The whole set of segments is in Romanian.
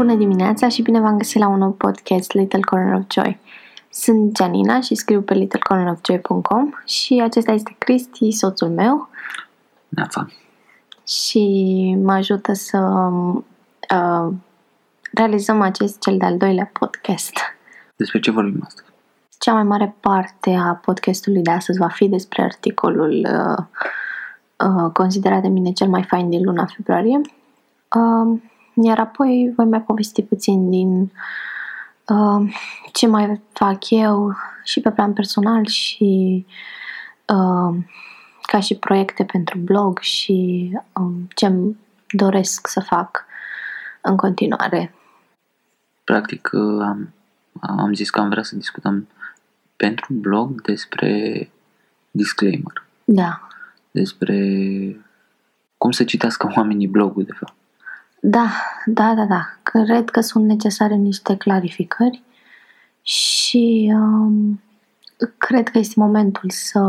Bună dimineața și bine v-am găsit la un nou podcast Little Corner of Joy. Sunt Janina și scriu pe littlecornerofjoy.com și acesta este Cristi, soțul meu. Neața. Și mă ajută să uh, realizăm acest cel de-al doilea podcast. Despre ce vorbim astăzi? Cea mai mare parte a podcastului de astăzi va fi despre articolul uh, uh, considerat de mine cel mai fain din luna februarie. Uh, iar apoi voi mai povesti puțin din uh, ce mai fac eu și pe plan personal și uh, ca și proiecte pentru blog și um, ce doresc să fac în continuare. Practic uh, am, am zis că am vrea să discutăm pentru blog despre disclaimer. Da. Despre cum să citească oamenii blogul, de fapt. Da, da, da, da. Cred că sunt necesare niște clarificări și um, cred că este momentul să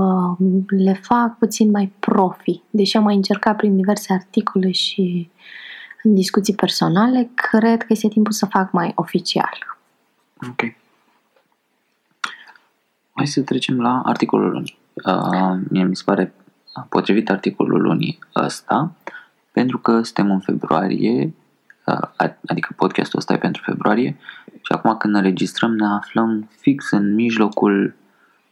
le fac puțin mai profi. Deși am mai încercat prin diverse articole și în discuții personale, cred că este timpul să fac mai oficial. Ok. Hai să trecem la articolul lunii. Uh, mie mi se pare potrivit articolul lunii ăsta, pentru că suntem în februarie, adică podcastul ăsta e pentru februarie și acum când înregistrăm ne aflăm fix în mijlocul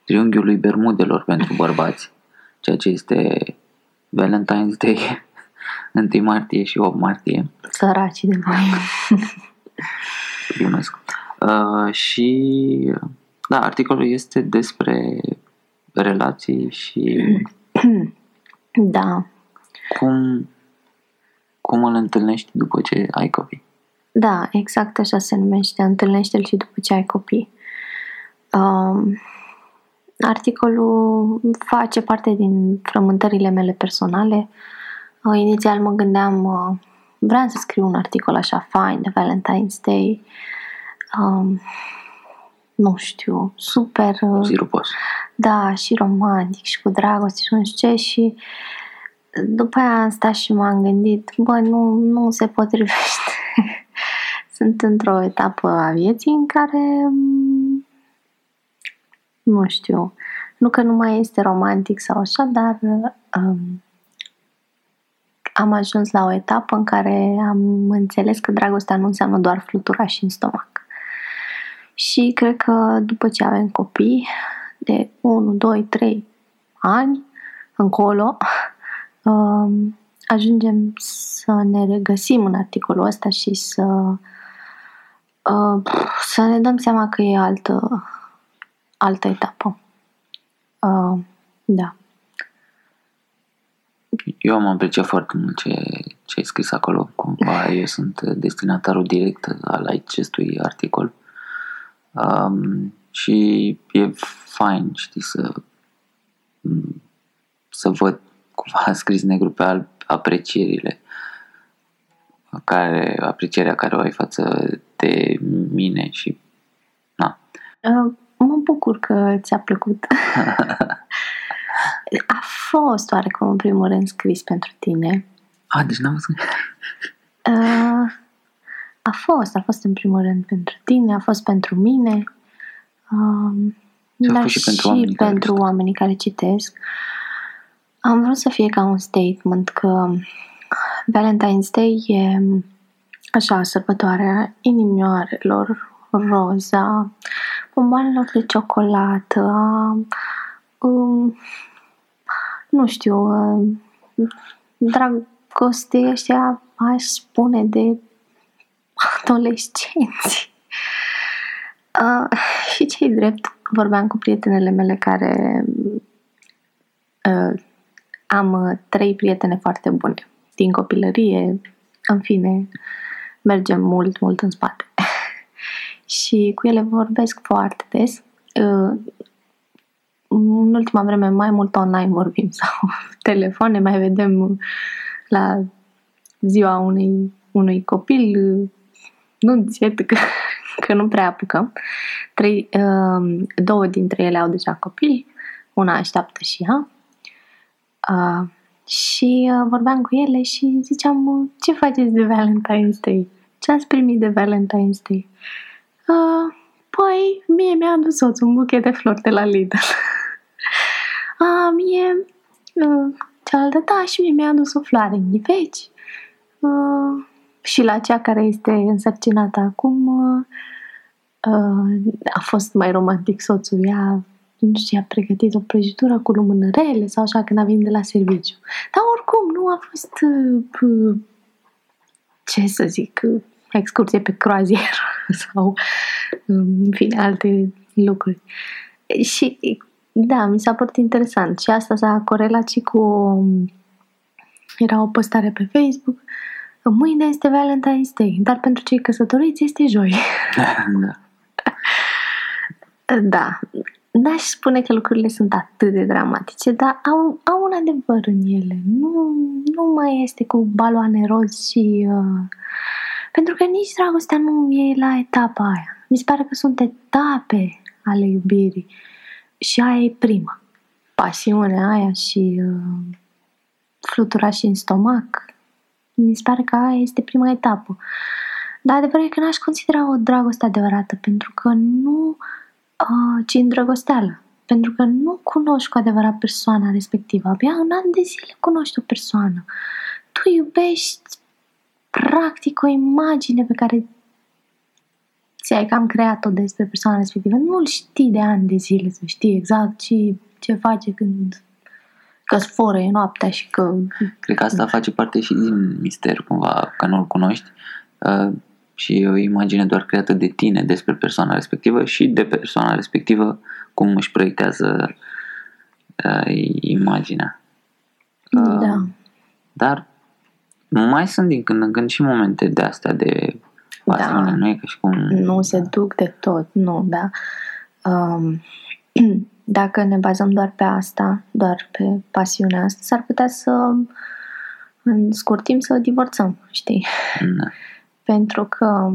triunghiului Bermudelor pentru bărbați, ceea ce este Valentine's Day 1 martie și 8 martie. Săraci de voi. Glumesc. Uh, și da, articolul este despre relații și da. cum cum îl întâlnești după ce ai copii. Da, exact așa se numește. Întâlnește-l și după ce ai copii. Um, articolul face parte din frământările mele personale. Uh, inițial mă gândeam, uh, vreau să scriu un articol așa fain de Valentine's Day. Um, nu știu, super... Uh, Sirupos. Da, și romantic și cu dragoste și nu știu ce și uh, după aia am stat și m-am gândit, bă, nu, nu se potrivește. Sunt într-o etapă a vieții în care, mm, nu știu, nu că nu mai este romantic sau așa, dar um, am ajuns la o etapă în care am înțeles că dragostea nu înseamnă doar flutura și în stomac. Și cred că după ce avem copii de 1, 2, 3 ani încolo, Um, ajungem să ne regăsim în articolul ăsta și să uh, să ne dăm seama că e altă altă etapă. Uh, da. Eu am apreciat foarte mult ce, ce ai scris acolo. Cumva eu sunt destinatarul direct al acestui articol. Um, și e fain, știi, să să văd cumva a scris negru pe alb aprecierile care, aprecierea care o ai față de mine și na. Uh, mă bucur că ți-a plăcut. a fost oarecum în primul rând scris pentru tine. A, deci n-am văzut. uh, a fost, a fost în primul rând pentru tine, a fost pentru mine. Uh, dar și pentru, și oamenii, pentru care oamenii care citesc. Am vrut să fie ca un statement că Valentine's Day e așa sărbătoarea inimioarelor, roza, bomboanelor de ciocolată, um, nu știu, um, dragoste ăștia aș spune de adolescenți. Uh, și cei drept, vorbeam cu prietenele mele care uh, am uh, trei prietene foarte bune din copilărie, în fine, mergem mult, mult în spate. și cu ele vorbesc foarte des. Uh, în ultima vreme mai mult online vorbim sau telefoane, mai vedem la ziua unui, unui copil, nu țet că, că nu prea apucăm. Trei, uh, două dintre ele au deja copii, una așteaptă și ea Uh, și uh, vorbeam cu ele și ziceam, ce faceți de Valentine's Day? Ce ați primit de Valentine's Day? Uh, păi, mie mi-a adus soțul un buchet de flori de la Lidl. uh, mie, uh, cealaltă, da, și mie mi-a adus o floare în ghiveci. Uh, și la cea care este însărcinată acum, uh, uh, a fost mai romantic soțul. Ea nu știu, a pregătit o prăjitură cu lumânărele sau așa când a venit de la serviciu. Dar oricum nu a fost, uh, ce să zic, excursie pe croazier sau, în fine, alte lucruri. Și, da, mi s-a părut interesant și asta s-a corelat și cu era o postare pe Facebook Mâine este Valentine's Day, dar pentru cei căsătoriți este joi. da. da. N-aș spune că lucrurile sunt atât de dramatice, dar au, au un adevăr în ele. Nu, nu mai este cu baloane roz și... Uh, pentru că nici dragostea nu e la etapa aia. Mi se pare că sunt etape ale iubirii și aia e prima. Pasiunea aia și uh, flutura și în stomac. Mi se pare că aia este prima etapă. Dar adevărul e că n-aș considera o dragoste adevărată, pentru că nu uh, ci îndrăgosteală. Pentru că nu cunoști cu adevărat persoana respectivă. Abia în an de zile cunoști o persoană. Tu iubești practic o imagine pe care ți-ai cam creat-o despre persoana respectivă. Nu-l știi de ani de zile să știi exact ce, ce face când că sforă noaptea și că... Cred că asta face parte și din mister, cumva, că nu-l cunoști. Uh, și o imagine doar creată de tine despre persoana respectivă și de persoana respectivă cum își proiectează uh, imaginea. Uh, da. Dar mai sunt din când în când și momente de astea de pasiune, da. nu e ca și cum... Nu se duc de tot, nu, da. Um, dacă ne bazăm doar pe asta, doar pe pasiunea asta, s-ar putea să în scurt timp să divorțăm, știi? Da. Pentru că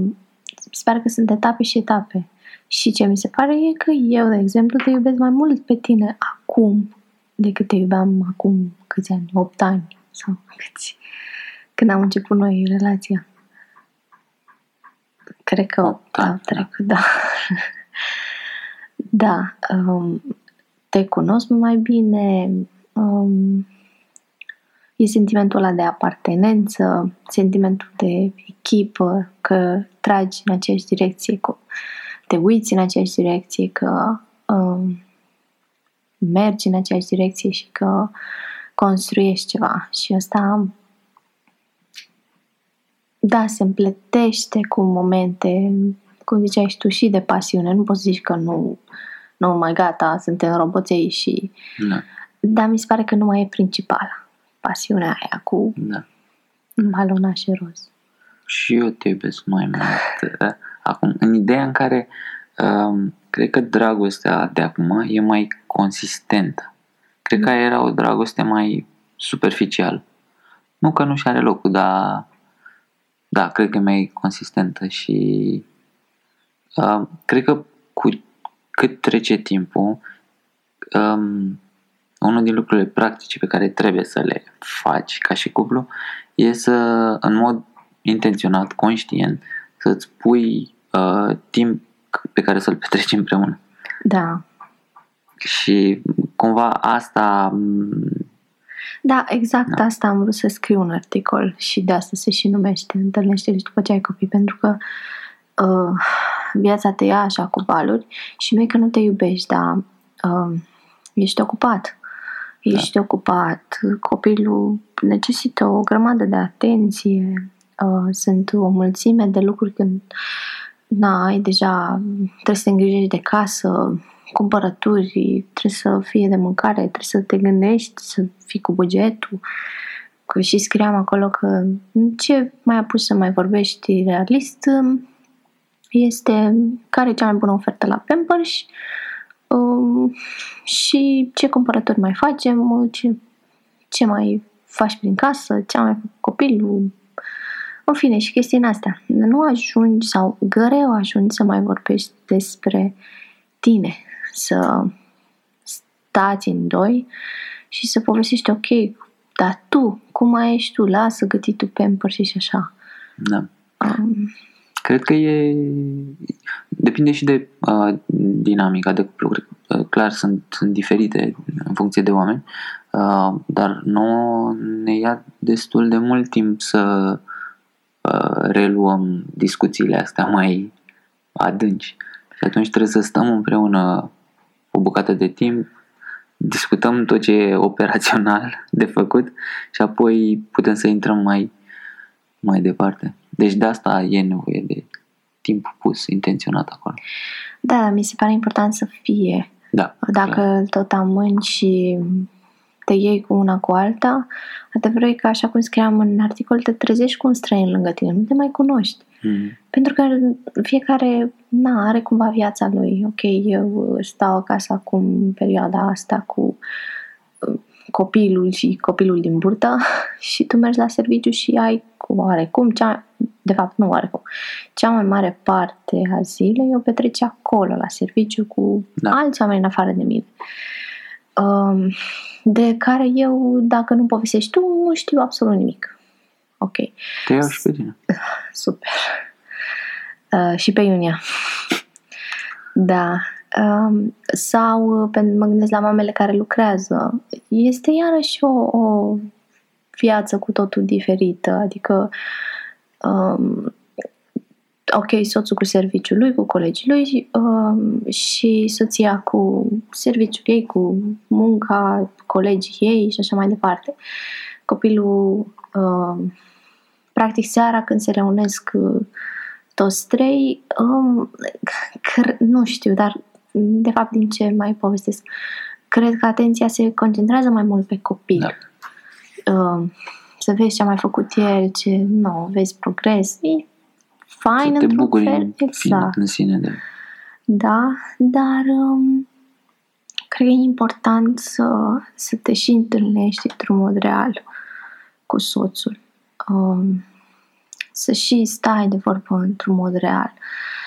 sper că sunt etape și etape. Și ce mi se pare e că eu, de exemplu, te iubesc mai mult pe tine acum decât te iubeam acum câți ani, 8 ani sau câți, când am început noi relația. Cred că 8 ani, trecut, da. da, um, te cunosc mai bine, um, e sentimentul ăla de apartenență, sentimentul de echipă, că tragi în aceeași direcție, că te uiți în aceeași direcție, că um, mergi în aceeași direcție și că construiești ceva. Și asta da, se împletește cu momente, cum ziceai și tu, și de pasiune. Nu poți zici că nu, nu mai gata, suntem roboței și... Da. Dar mi se pare că nu mai e principala pasiunea aia cu da. balonașe roz. Și eu te iubesc mai mult. Eh, acum, în ideea în care um, cred că dragostea de acum e mai consistentă. Cred că era o dragoste mai superficială. Nu că nu și are locul, dar da, cred că e mai consistentă și uh, cred că cu cât trece timpul, um, unul din lucrurile practice pe care trebuie să le faci ca și cuplu e să, în mod intenționat, conștient, să-ți pui uh, timp pe care să-l petreci împreună. Da. Și cumva asta... Mm, da, exact da. asta am vrut să scriu un articol și de asta se și numește Întâlnește după ce ai copii, pentru că uh, viața te ia așa cu valuri și nu e că nu te iubești, dar uh, ești ocupat ești da. ocupat, copilul necesită o grămadă de atenție, uh, sunt o mulțime de lucruri când na, ai deja, trebuie să te îngrijești de casă, cumpărături, trebuie să fie de mâncare, trebuie să te gândești, să fii cu bugetul. Că și scriam acolo că ce mai apus să mai vorbești realist este care e cea mai bună ofertă la Pampers Um, și ce cumpărături mai facem, ce, ce mai faci prin casă, ce mai făcut copilul, în fine, și chestiile astea. Nu ajungi sau greu ajungi să mai vorbești despre tine, să stați în doi și să povestești, ok, dar tu, cum mai ești tu, lasă gătitul pamper și așa. Da. Um, Cred că e... Depinde și de uh, dinamica de cuplu. Cred că, uh, clar, sunt, sunt diferite în funcție de oameni, uh, dar nouă ne ia destul de mult timp să uh, reluăm discuțiile astea mai adânci. Și atunci trebuie să stăm împreună o bucată de timp, discutăm tot ce e operațional de făcut și apoi putem să intrăm mai, mai departe. Deci de asta e nevoie de timp pus, intenționat acolo. da, mi se pare important să fie. Da. Dacă clar. îl tot amâni și te iei cu una cu alta, adevărul e că, așa cum scriam în articol, te trezești cu un străin lângă tine, nu te mai cunoști. Mm. Pentru că fiecare na, are cumva viața lui. Ok, eu stau acasă acum în perioada asta cu uh, copilul și copilul din burtă și tu mergi la serviciu și ai cu oarecum, cea, de fapt nu oarecum, cea mai mare parte a zilei o petreci acolo, la serviciu, cu Da. alți oameni în afară de mine. Um, de care eu, dacă nu povestești tu, nu știu absolut nimic. Ok. Te iau și pe tine. Super. Uh, și pe Iunia. Da. Um, sau uh, pentru mă gândesc la mamele care lucrează. Este iarăși o, o viață cu totul diferită. Adică um, ok, soțul cu serviciul lui, cu colegii lui um, și soția cu serviciul ei, cu munca, colegii ei și așa mai departe. Copilul um, practic seara când se reunesc uh, toți trei, um, cr- nu știu, dar de fapt din ce mai povestesc, cred că atenția se concentrează mai mult pe copil. Da. Um, să vezi ce a mai făcut el, ce, nu, vezi progres, e fain să te într-un bucuri fel, în, fine, exact. în sine de... Da, dar um, cred că e important să, să te și întâlnești într-un mod real cu soțul. Um, să și stai de vorbă într-un mod real. Uh,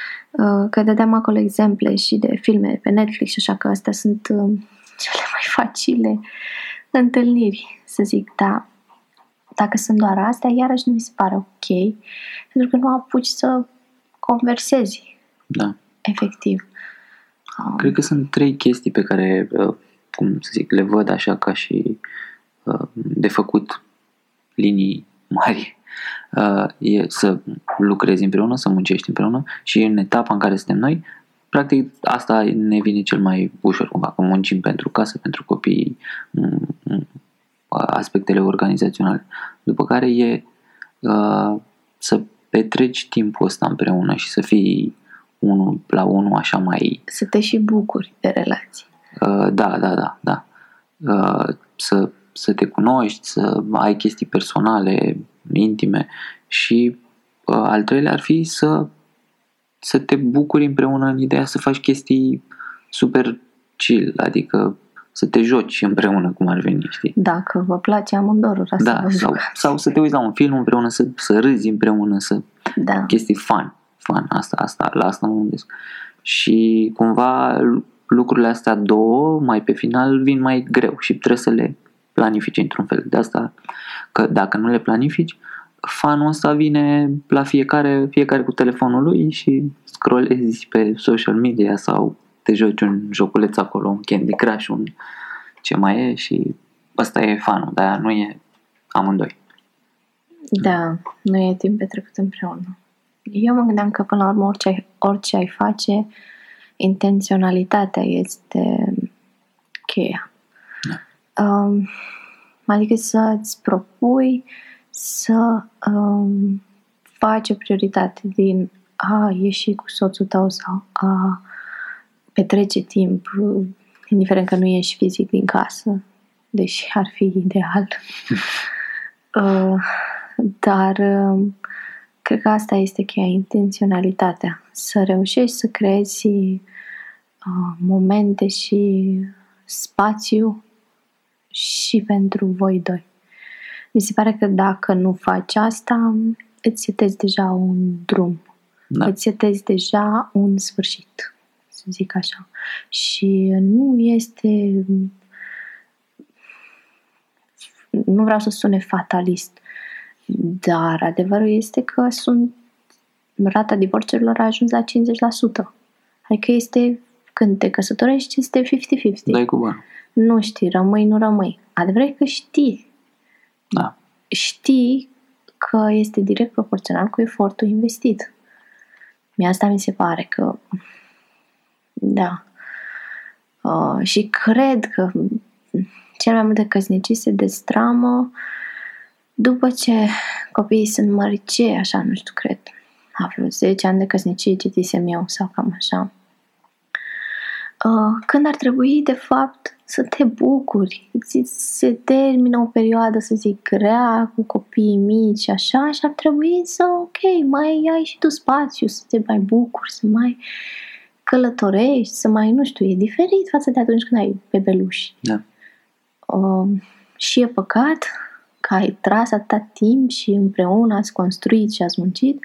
că dădeam acolo exemple și de filme pe Netflix și așa că astea sunt um, cele mai facile întâlniri, să zic, da. Dacă sunt doar astea, iarăși nu mi se pare ok, pentru că nu apuci să conversezi Da. efectiv. Um, Cred că sunt trei chestii pe care, uh, cum să zic, le văd așa ca și uh, de făcut linii mari. Uh, E să lucrezi împreună, să muncești împreună și în etapa în care suntem noi, practic asta ne vine cel mai ușor cumva, că muncim pentru casă, pentru copii, m- m- aspectele organizaționale. După care e uh, să petreci timpul ăsta împreună și să fii unul la unul așa mai să te și bucuri de relații. Uh, da, da, da, da. Uh, să, să te cunoști, să ai chestii personale, intime și uh, al treilea ar fi să, să te bucuri împreună în ideea să faci chestii super chill, adică să te joci împreună cum ar veni, știi? Dacă vă place amândorul, asta Da, vă sau, jucați. sau să te uiți la un film împreună, să, să râzi împreună, să Da. chestii fun, fun, asta, asta, la asta mă gândesc. Și cumva lucrurile astea două, mai pe final, vin mai greu și trebuie să le planifici într-un fel. De asta, că dacă nu le planifici, fanul ăsta vine la fiecare, fiecare cu telefonul lui și scrollezi pe social media sau te joci un joculeț acolo, un Candy Crush, un ce mai e și ăsta e fanul, dar nu e amândoi. Da, nu e timp petrecut împreună. Eu mă gândeam că până la urmă orice, ai- orice ai face, intenționalitatea este cheia. Um, adică să-ți propui să um, faci o prioritate din a ieși cu soțul tău sau a petrece timp, indiferent că nu ieși fizic din casă, deși ar fi ideal. Uh, dar uh, cred că asta este cheia, intenționalitatea. Să reușești să creezi uh, momente și spațiu și pentru voi doi. Mi se pare că dacă nu faci asta, îți setezi deja un drum. Da. Îți setezi deja un sfârșit, să zic așa. Și nu este nu vreau să sune fatalist, dar adevărul este că sunt rata divorțurilor a ajuns la 50%. Adică este, când te căsătorești, este 50-50. Dai cu bani. Nu știi, rămâi, nu rămâi. Adevărul e că știi. Da. Știi că este direct proporțional cu efortul investit. Mie asta mi se pare că da. Uh, și cred că cel mai multe căsnicii se destramă după ce copiii sunt măricei, așa, nu știu, cred. A vreo 10 ani de căsnicie citisem eu sau cam așa. Uh, când ar trebui, de fapt, să te bucuri. Ți se termină o perioadă, să zic, grea, cu copiii mici și așa, și ar trebui să, ok, mai ai și tu spațiu, să te mai bucuri, să mai călătorești, să mai, nu știu, e diferit față de atunci când ai bebeluși. Da. Uh, și e păcat că ai tras atâta timp și împreună ați construit și ați muncit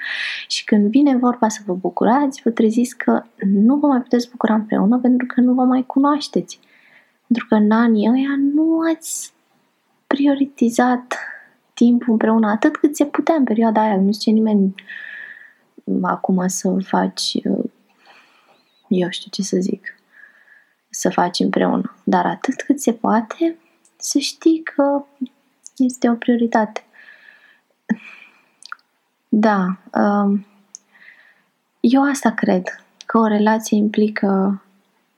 și când vine vorba să vă bucurați, vă treziți că nu vă mai puteți bucura împreună pentru că nu vă mai cunoașteți. Pentru că în anii ăia nu ați prioritizat timpul împreună atât cât se putea în perioada aia. Nu zice nimeni acum să faci, eu știu ce să zic, să faci împreună. Dar atât cât se poate, să știi că este o prioritate. Da, um, eu asta cred, că o relație implică,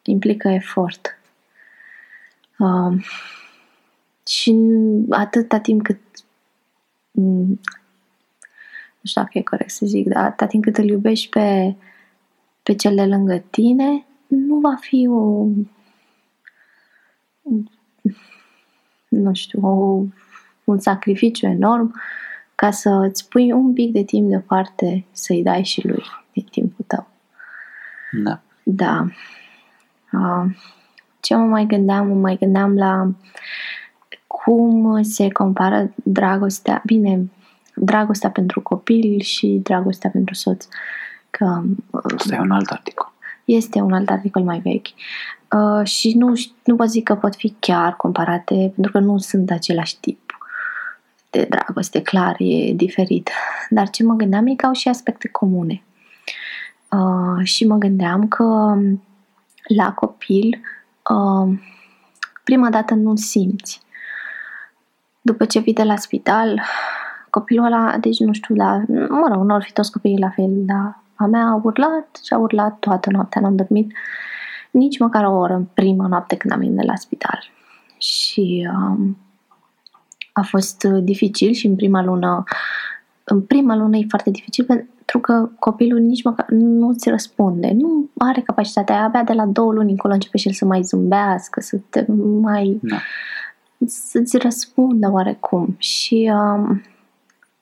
implică efort. Um, și atâta timp cât mm, nu știu dacă e corect să zic, dar atâta timp cât îl iubești pe, pe cel de lângă tine, nu va fi o nu știu, o un sacrificiu enorm ca să îți pui un pic de timp deoparte să-i dai și lui din timpul tău. Da. Da. Uh, ce mă mai gândeam? Mă mai gândeam la cum se compară dragostea, bine, dragostea pentru copil și dragostea pentru soț. Că, Asta e un alt articol. Este un alt articol mai vechi. Uh, și nu, nu vă zic că pot fi chiar comparate, pentru că nu sunt același tip de dragoste, clar, e diferit. Dar ce mă gândeam e că au și aspecte comune. Uh, și mă gândeam că la copil, uh, prima dată nu simți. După ce vii de la spital, copilul ăla, deci nu știu, da, mă rog, nu ar fi toți copiii la fel, dar a mea a urlat și a urlat toată noaptea, n-am dormit nici măcar o oră în prima noapte când am venit de la spital. Și um, a fost uh, dificil și în prima lună în prima lună e foarte dificil pentru că copilul nici măcar nu ți răspunde. Nu are capacitatea aia, abia de la două luni încolo începe și el să mai zâmbească, să te mai... Da. să-ți răspundă oarecum. Și um,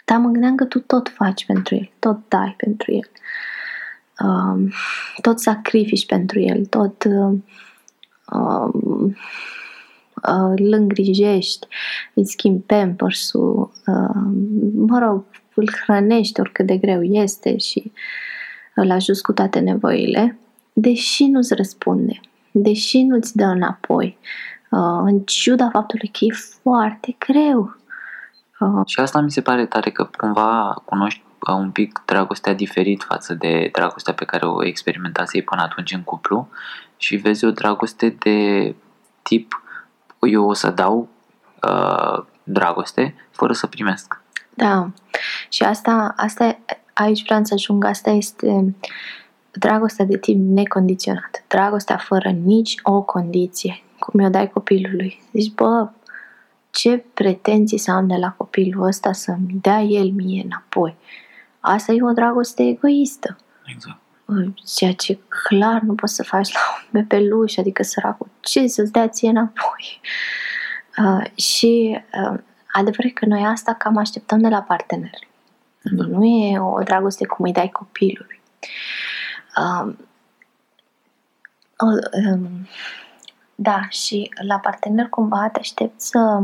da, mă gândeam că tu tot faci pentru el, tot dai pentru el. Um, tot sacrifici pentru el, tot um, uh, îl îngrijești, îi schimbi pampers-ul, uh, mă rog, îl hrănești oricât de greu este și îl ajuți cu toate nevoile, deși nu-ți răspunde, deși nu-ți dă înapoi, uh, în ciuda faptului că e foarte greu. Uh, și asta mi se pare tare că cumva cunoști uh, un pic dragostea diferit față de dragostea pe care o experimentasei până atunci în cuplu și vezi o dragoste de tip eu o să dau uh, dragoste fără să primesc. Da. Și asta, asta aici vreau să ajung, asta este dragostea de tip necondiționat. Dragostea fără nici o condiție. Cum mi-o dai copilului. Deci, bă, ce pretenții să am de la copilul ăsta să-mi dea el mie înapoi. Asta e o dragoste egoistă. Exact. Ceea ce clar nu poți să faci la un bebeluș, adică săracul, ce să-ți dea ție înapoi. Uh, și uh, adevărat că noi asta cam așteptăm de la partener. Mm-hmm. Nu e o dragoste cum îi dai copilului. Uh, uh, da, și la partener cumva te aștepți să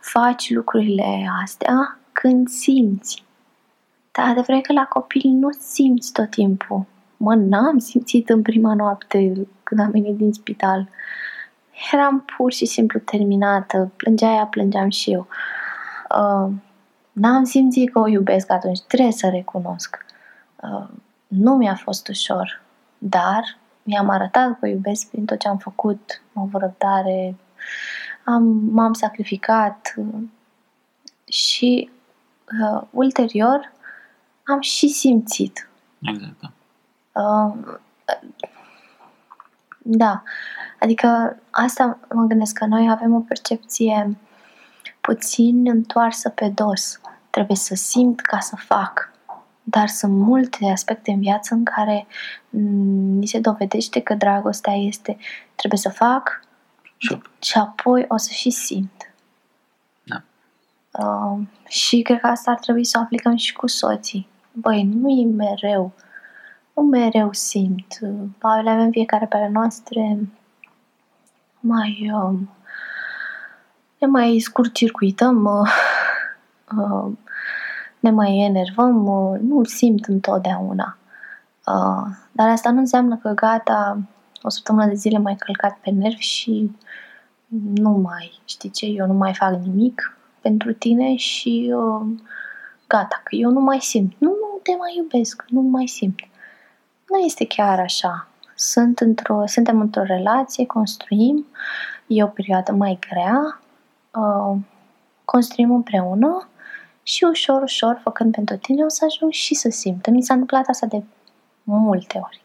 faci lucrurile astea când simți dar adevărat că la copil nu simți tot timpul. Mă, n-am simțit în prima noapte când am venit din spital. Eram pur și simplu terminată. Plângea ea, plângeam și eu. Uh, n-am simțit că o iubesc atunci. Trebuie să recunosc. Uh, nu mi-a fost ușor, dar mi-am arătat că iubesc prin tot ce am făcut, am avut răbdare, am, m-am sacrificat uh, și uh, ulterior am și simțit. Exact, da. Uh, da, adică asta mă gândesc că noi avem o percepție puțin întoarsă pe dos. Trebuie să simt ca să fac. Dar sunt multe aspecte în viață în care ni se dovedește că dragostea este trebuie să fac Și și apoi o să și simt. Da. Uh, și cred că asta ar trebui să o aplicăm și cu soții. Băi, nu e mereu. Nu mereu simt. Uh, le avem fiecare pe ale noastre. Mai... Uh, ne mai scurt-circuităm. Uh, uh, ne mai enervăm. Uh, nu simt întotdeauna. Uh, dar asta nu înseamnă că gata, o săptămână de zile mai călcat pe nervi și nu mai, știi ce, eu nu mai fac nimic pentru tine și uh, gata, că eu nu mai simt. Nu, nu te mai iubesc, nu mai simt. Nu este chiar așa. Sunt într-o, suntem într-o relație, construim, e o perioadă mai grea, uh, construim împreună și ușor, ușor, făcând pentru tine, o să ajung și să simt. Mi s-a întâmplat asta de multe ori.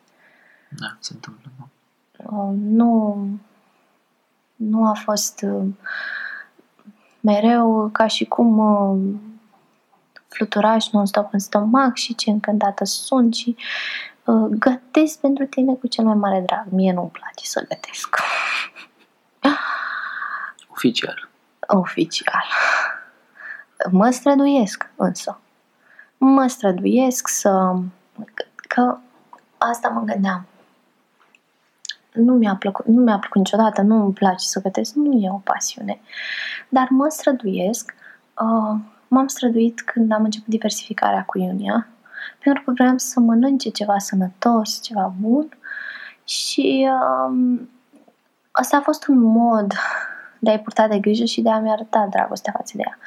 Da, se întâmplă. Da. Uh, nu, nu a fost uh, mereu ca și cum uh, fluturași non-stop în stomac și ce încântată sunt și uh, gătesc pentru tine cu cel mai mare drag. Mie nu-mi place să gătesc. Oficial. Oficial. Mă străduiesc însă. Mă străduiesc să... Că, că asta mă gândeam. Nu mi-a plăcut, nu mi-a plăcut niciodată, nu îmi place să gătesc, nu e o pasiune. Dar mă străduiesc. Uh, m-am străduit când am început diversificarea cu Iunia, pentru că vreau să mănânce ceva sănătos, ceva bun și um, asta a fost un mod de a-i purta de grijă și de a-mi arăta dragostea față de ea.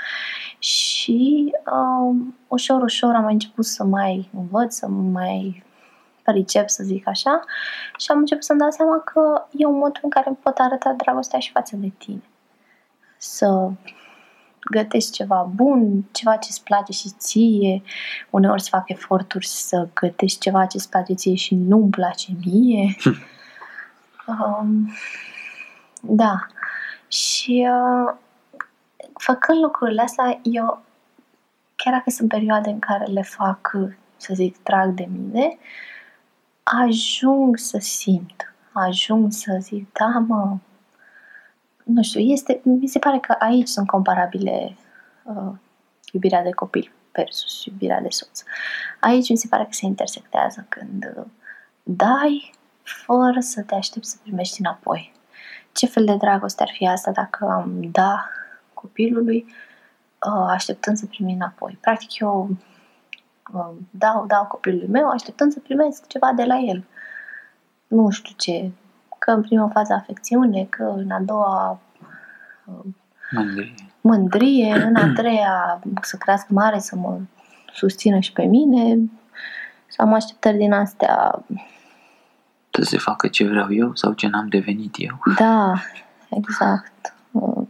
Și um, ușor, ușor am început să mai învăț, să mai pricep, să zic așa, și am început să-mi dau seama că e un mod în care îmi pot arăta dragostea și față de tine. Să gătești ceva bun, ceva ce îți place și ție, uneori să fac eforturi să gătești ceva ce îți place ție și nu-mi place mie. um, da. Și uh, făcând lucrurile astea, eu, chiar dacă sunt perioade în care le fac, să zic, trag de mine, ajung să simt, ajung să zic, da, mă, nu știu, este, mi se pare că aici sunt comparabile uh, iubirea de copil versus iubirea de soț. Aici mi se pare că se intersectează când uh, dai fără să te aștepți să primești înapoi. Ce fel de dragoste ar fi asta dacă am da copilului uh, așteptând să primi înapoi? Practic eu uh, dau, dau copilului meu așteptând să primesc ceva de la el. Nu știu ce, că în prima fază afecțiune, că în a doua Mândrie. mândrie, în a treia să crească mare, să mă susțină și pe mine, să am așteptări din astea. Să se facă ce vreau eu sau ce n-am devenit eu. Da, exact. Uh,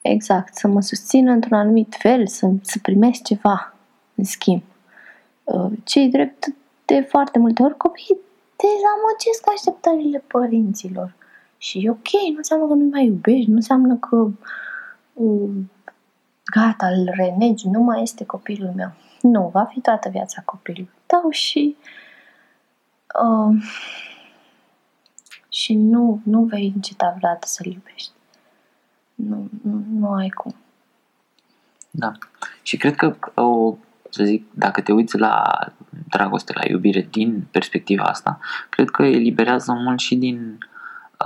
Exact, să mă susțină într-un anumit fel, să, să primesc ceva în schimb. Uh, Cei drept de foarte multe ori copiii dezamăgesc așteptările părinților. Și e ok, nu înseamnă că nu mai iubești, nu înseamnă că uh, gata, îl renegi, nu mai este copilul meu. Nu, va fi toată viața copilul tău și uh, și nu, nu vei înceta vreodată să-l iubești. Nu, nu, nu ai cum. Da. Și cred că o, să zic, dacă te uiți la dragoste, la iubire din perspectiva asta, cred că eliberează mult și din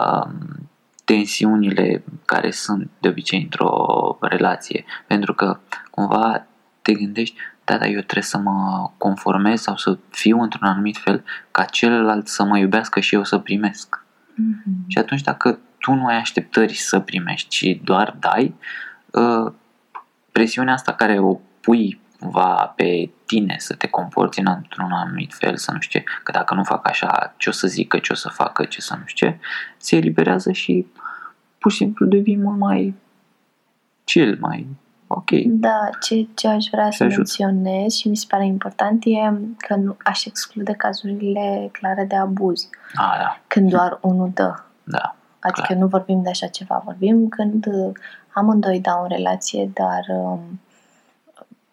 um, tensiunile care sunt de obicei într-o relație. Pentru că cumva te gândești, da, dar eu trebuie să mă conformez sau să fiu într-un anumit fel ca celălalt să mă iubească și eu să primesc. Mm-hmm. Și atunci dacă tu nu ai așteptări să primești, ci doar dai, uh, presiunea asta care o pui cumva pe tine să te comporți în într-un anumit fel, să nu știu ce, că dacă nu fac așa, ce o să zică, ce o să facă, ce să nu știu ce, se eliberează și pur și simplu devii mult mai chill, mai ok. Da, ce, ce aș vrea să ajută. menționez și mi se pare important e că nu aș exclude cazurile clare de abuz, Ah, da, când doar unul dă. da, Adică Clar. nu vorbim de așa ceva, vorbim când uh, amândoi dau în relație, dar um,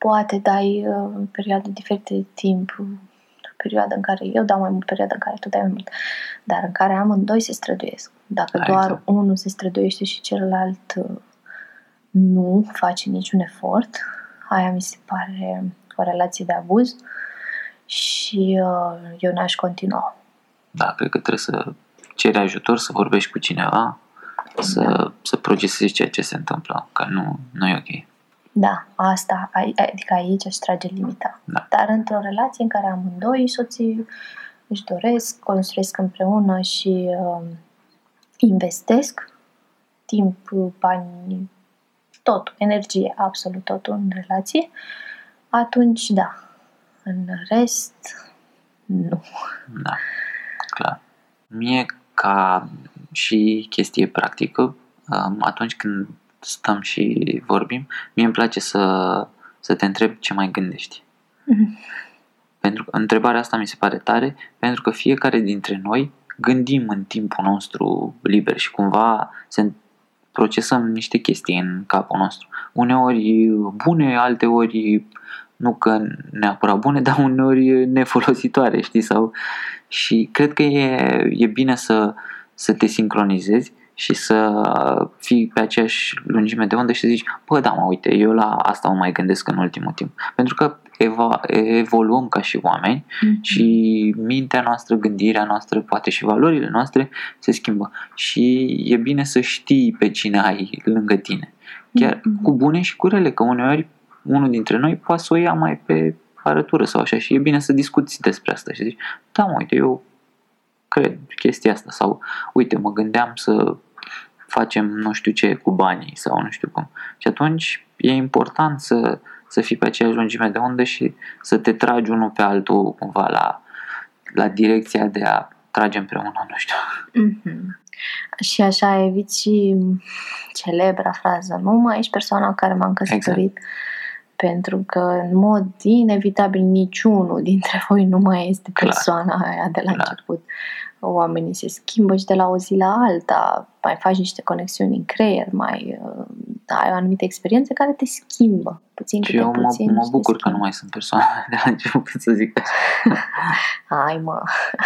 poate dai uh, în perioade diferite de timp, uh, perioada în care eu dau mai mult, perioada în care tu dai mai mult, dar în care amândoi se străduiesc. Dacă Da, doar exact. unul se străduiește și celălalt uh, nu face niciun efort, aia mi se pare o relație de abuz și uh, eu n-aș continua. da, cred că trebuie să ceri ajutor, să vorbești cu cineva, să, Da. să procesezi ceea ce se întâmplă, că nu, nu e ok. Da, asta, ai- adică aici aș trage limita. Da. Dar într-o relație în care amândoi soții își doresc, construiesc împreună și uh, investesc timp, bani, tot, energie, absolut totul în relație, atunci da. În rest, nu. Da, clar. Mie, ca și chestie practică, um, atunci când stăm și vorbim, mie îmi place să, să te întreb ce mai gândești. Mhm. Pentru că întrebarea asta mi se pare tare, pentru că fiecare dintre noi gândim în timpul nostru liber și cumva se procesăm niște chestii în capul nostru. Uneori bune, alte ori nu că neapărat bune, dar uneori nefolositoare, știi? Sau... Și cred că e, e bine să, să te sincronizezi și să fii pe aceeași lungime de undă și să zici, bă, da, mă, uite, eu la asta mă mai gândesc în ultimul timp. Pentru că eva, evoluăm ca și oameni și mintea noastră, gândirea noastră, poate și valorile noastre se schimbă. Și e bine să știi pe cine ai lângă tine. Chiar Mhm. cu bune și cu rele, că uneori unul dintre noi poate să o ia mai pe arătură sau așa și e bine să discuți despre asta și să zici, da, mă, uite, eu cred chestia asta sau uite, mă gândeam să facem nu știu ce cu banii sau nu știu cum. Și atunci e important să, să fii pe aceeași lungime de undă și să te tragi unul pe altul cumva la, la direcția de a trage împreună, nu știu. Mhm. Și așa eviți și celebra frază, nu mai ești persoana cu care m-am căsătorit, pentru că în mod inevitabil niciunul dintre voi nu mai este Clar. persoana aia de la Clar. început. Oamenii se schimbă și de la o zi la alta, mai faci niște conexiuni în creier, mai uh, ai o anumită experiență care te schimbă, puțin Și câte eu mă, puțin. mă și te bucur că schimbă. nu mai sunt persoană de la început, să zic așa. Hai mă,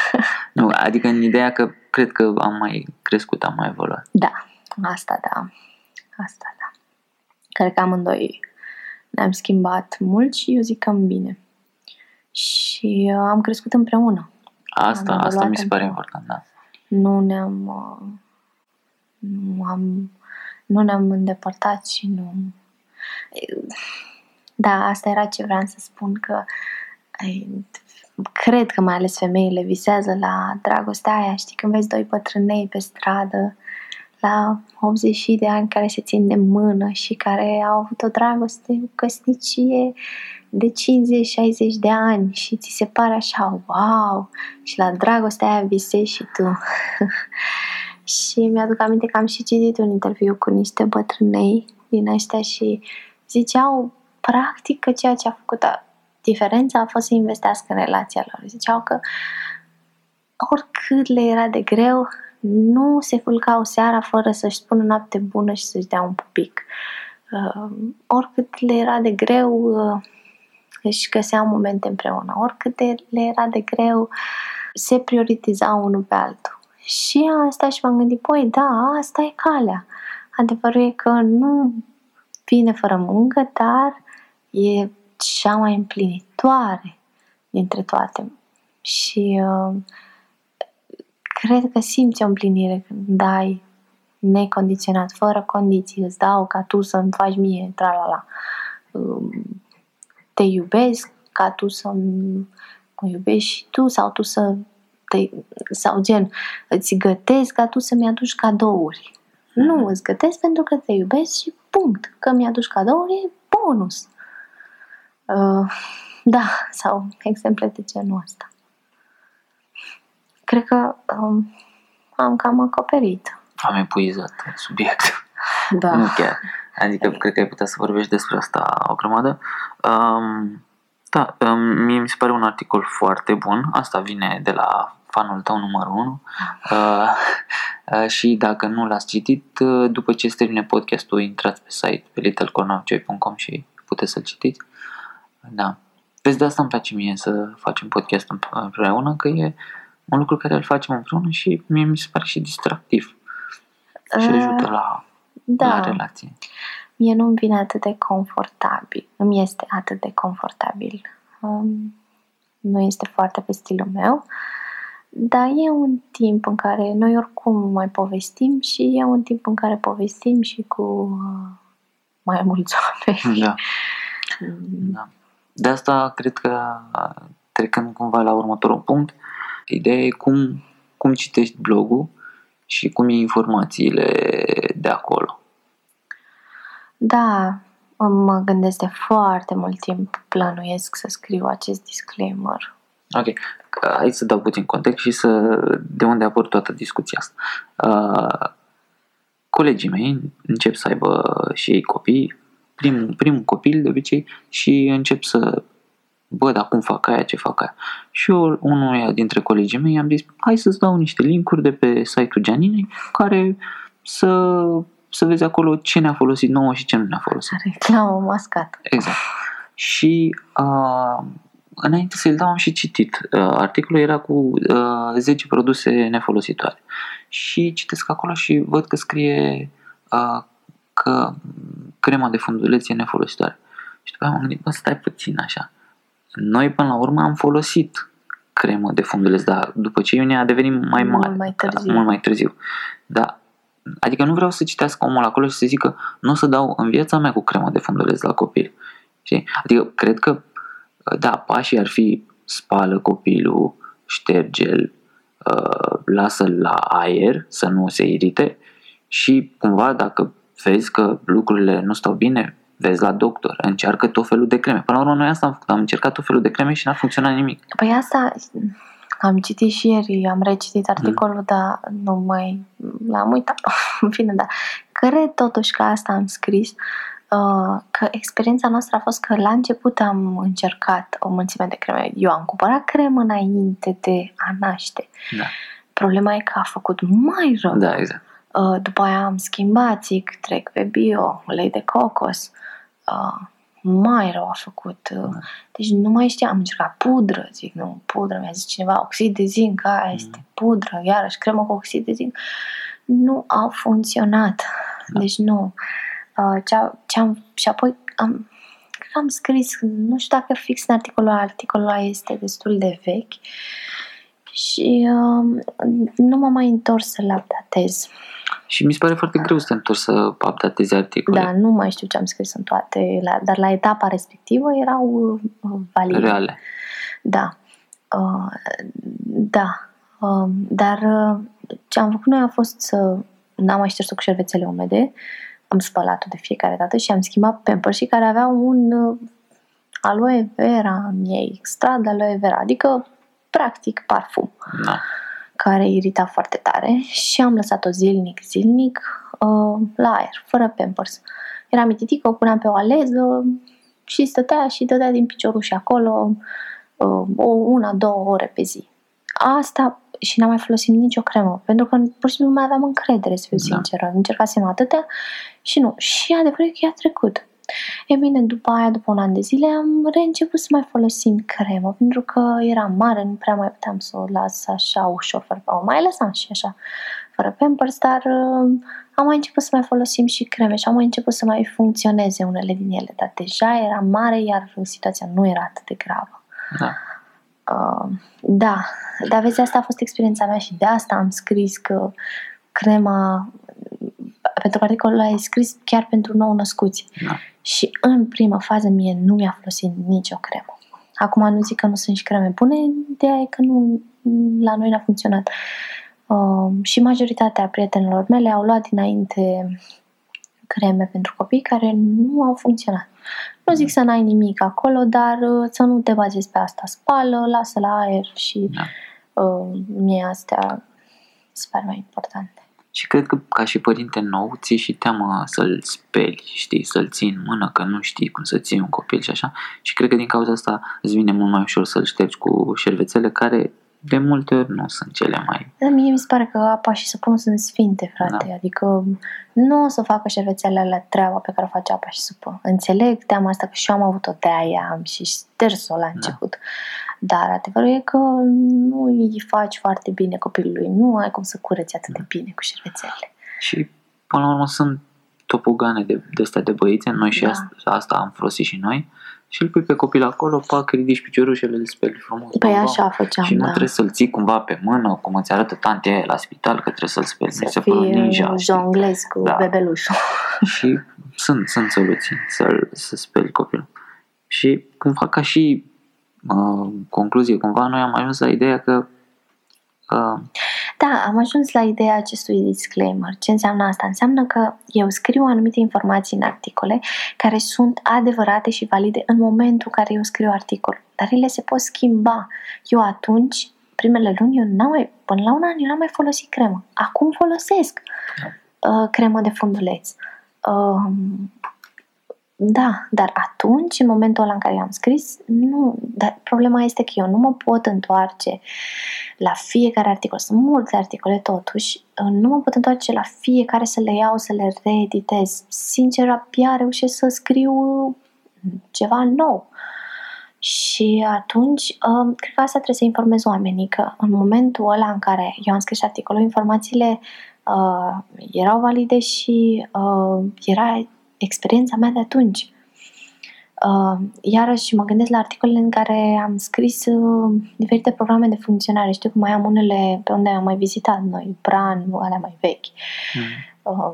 Nu, adică în ideea că cred că am mai crescut, am mai evoluat. Da, asta da. Asta da. Cred că amândoi ne-am schimbat mult și eu zic că în bine. Și uh, am crescut împreună. Asta, Am asta evoluat mi se pare împreună. important, da. Nu ne-am uh, nu am nu ne-am îndepărtat și nu da, asta era ce vreau să spun că ai, cred că mai ales femeile visează la dragostea aia, știi, când vezi doi bătrânei pe stradă la 80 de ani care se țin de mână și care au avut o dragoste, o căsnicie de 50-60 de ani și ți se pare așa, wow, și la dragostea aia visezi și tu. și mi-aduc aminte că am și citit un interviu cu niște bătrânei din ăștia și ziceau practic că ceea ce a făcut a, diferența a fost să investească în relația lor. Ziceau că oricât le era de greu, nu se culcau seara fără să-și spună noapte bună și să-și dea un pupic. Uh, oricât le era de greu, uh, își găseau momente împreună. Oricât de, le era de greu, se prioritizau unul pe altul. Și asta și m-am gândit, păi da, asta e calea. Adevărul e că nu vine fără muncă, dar e cea mai împlinitoare dintre toate. Și uh, cred că simți o împlinire când dai necondiționat, fără condiții, îți dau ca tu să-mi faci mie, tra la la. Te iubesc ca tu să mă iubești și tu sau tu să te, sau gen, îți gătesc ca tu să-mi aduci cadouri. Nu, îți gătesc pentru că te iubesc și punct. Că mi-aduci cadouri e bonus. Uh, da, sau exemple de genul ăsta. Cred că um, am cam acoperit. Am epuizat subiectul. Da. Nu chiar. Adică cred că ai putea să vorbești despre asta o grămadă. Um, da, um, mie mi se pare un articol foarte bun. Asta vine de la fanul tău numărul 1. Uh, uh, și dacă nu l-ați citit, uh, după ce se termine podcastul, intrați pe site pe littlecornerofjoy.com și puteți să-l citiți. Da. Vezi, de asta îmi place mie să facem podcast împreună, că e un lucru care îl facem împreună și mie mi se pare și distractiv. Și Uh, ajută la, Da. la relație. Mie nu-mi vine atât de confortabil. Îmi este atât de confortabil. Um, nu este foarte pe stilul meu. Dar e un timp în care noi oricum mai povestim și e un timp în care povestim și cu uh, mai mulți oameni. Da. Da. De asta cred că trecând cumva la următorul punct, ideea e cum, cum citești blogul și cum iei informațiile de acolo. Da, mă gândesc de foarte mult timp, plănuiesc să scriu acest disclaimer. Ok, hai să dau puțin context și să de unde a apărut toată discuția asta. Uh, colegii mei încep să aibă și ei copii, primul, primul copil de obicei, și încep să bă, dar cum fac aia, ce fac aia. Și eu, unuia dintre colegii mei, am zis, hai să-ți dau niște linkuri de pe site-ul Gianinei, care să, să vezi acolo ce ne-a folosit nouă și ce nu ne-a folosit. Reclamă mascat. Exact. Și uh, înainte să-l dau am și citit. Uh, articolul era cu uh, 10 produse nefolositoare. Și citesc acolo și văd că scrie uh, că crema de funduleț e nefolositoare. Și după aia m-am gândit, bă, stai puțin așa. Noi până la urmă am folosit cremă de funduleț, dar după ce Iunia a devenit mai Mult mare. mai târziu. Mult mai târziu. Da. Adică nu vreau să citească omul acolo și să zică nu o să dau în viața mea cu cremă de funduleț la copil. Știi? Adică cred că da, pașii ar fi spală copilul, șterge-l, uh, lasă-l la aer să nu se irite și cumva dacă vezi că lucrurile nu stau bine, vezi la doctor, încearcă tot felul de creme. Până la urmă noi asta am făcut, am încercat tot felul de creme și n-a funcționat nimic. Păi asta am citit și ieri, am recitit articolul, dar nu mai l-am uitat. În fine, da. Cred totuși că asta am scris, uh, că experiența noastră a fost că la început am încercat o mulțime de creme. Eu am cumpărat cremă înainte de a naște. Da, Problema e că a făcut mai rău. da exact. Uh, după aia am schimbat, zic, trec pe bio, ulei de cocos. Uh, mai rău a făcut. Uh, Da. deci nu mai știam, am încercat pudră, zic, nu, pudră, mi-a zis cineva, oxid de zinc, aia este pudră, iarăși cremă cu oxid de zinc. Nu au funcționat. Da. Deci nu. Uh, ce-a, ce-am, și apoi am, cred că am scris, nu știu dacă fix în articolul ăla, articolul ăla este destul de vechi și uh, nu m-am mai întors să-l updatez. Și mi se pare foarte greu să te întorci să updatezi articole Da, nu mai știu ce am scris în toate, la, dar la etapa respectivă erau uh, valide. reale. Da. Uh, da. Uh, dar uh, ce am făcut noi a fost să n-am mai șters-o cu șervețele umede, am spălat-o de fiecare dată și am schimbat pampers și care avea un uh, aloe vera în ei, extrat de aloe vera, adică practic parfum Da. Care irita foarte tare și am lăsat-o zilnic, zilnic, uh, la aer, fără pampers. Era mititică, o puneam pe o aleză și stătea și dădea din picioruș acolo uh, o una, două ore pe zi. Asta și n-am mai folosit nicio cremă, pentru că pur și simplu nu mai aveam încredere, să fiu Da. sinceră. Încercasem atâtea și nu. Și adevărul e că i-a trecut. E bine, după aia, după un an de zile, am reînceput să mai folosim cremă, pentru că era mare, nu prea mai puteam să o las așa ușor, fără o mai lăsam și așa, fără pampers, dar uh, am mai început să mai folosim și creme și am mai început să mai funcționeze unele din ele, dar deja era mare, iar situația nu era atât de gravă. Da. Uh, da, dar vezi, asta a fost experiența mea și de asta am scris că crema, pentru că articolul ăla e scris chiar pentru nou născuți. Da. Și în prima fază mie nu mi-a folosit nicio cremă. Acum nu zic că nu sunt și creme bune, ideea e că nu, la noi n-a funcționat. Uh, și majoritatea prietenilor mele au luat dinainte creme pentru copii care nu au funcționat. Nu zic să n-ai nimic acolo, dar uh, să nu te bazezi pe asta. Spală, lasă la aer și Da. uh, mie astea sunt mai importante. Și cred că ca și părinte nou ți și teamă să-l speli, știi, să-l ții în mână, că nu știi cum să ții un copil și așa. Și cred că din cauza asta îți vine mult mai ușor să-l ștergi cu șervețele care de multe ori nu sunt cele mai... Dar mie mi se pare că apa și săpunul sunt sfinte, frate. Da. Adică nu o să facă șervețele la treaba pe care o face apa și supă. Înțeleg teama asta că și eu am avut-o de aia, am și șters-o la început. Dar adevărul e că nu îi faci foarte bine copilului. Nu ai cum să cureți atât de bine cu șervețele. Și până la urmă sunt topogane de, de astea de băițe, noi și Da. asta, asta am folosit și noi. Și îl pui pe copil acolo, pac, ridici piciorușele, îl speli frumos. Păi bam, bam. așa făceam, Și nu da. trebuie să-l ții cumva pe mână, cum îți arată tantea aia la spital, că trebuie să-l speli. Să se până fii ninja, știi? jonglez cu Da. bebelușul. Și sunt, sunt soluții să, să speli copilul. Și cumva ca și uh, concluzie, cumva noi am ajuns la ideea că uh, Da, am ajuns la ideea acestui disclaimer. Ce înseamnă asta? Înseamnă că eu scriu anumite informații în articole care sunt adevărate și valide în momentul în care eu scriu articolul. Dar ele se pot schimba. Eu atunci, primele luni, eu n-am mai, până la un an, eu n-am mai folosit cremă. Acum folosesc uh, cremă de funduleț. Uh, da, dar atunci, în momentul ăla în care am scris, nu. Dar problema este că eu nu mă pot întoarce la fiecare articol. Sunt multe articole totuși. Nu mă pot întoarce la fiecare să le iau, să le reeditez. Sincer, abia reușesc să scriu ceva nou. Și atunci, um, cred că asta trebuie să informez oamenii, că în momentul ăla în care eu am scris articolul, informațiile uh, erau valide și uh, era experiența mea de atunci. Uh, iarăși mă gândesc la articolele în care am scris uh, diferite programe de funcționare. Știu că mai am unele pe unde am mai vizitat noi, Bran, alea mai vechi uh,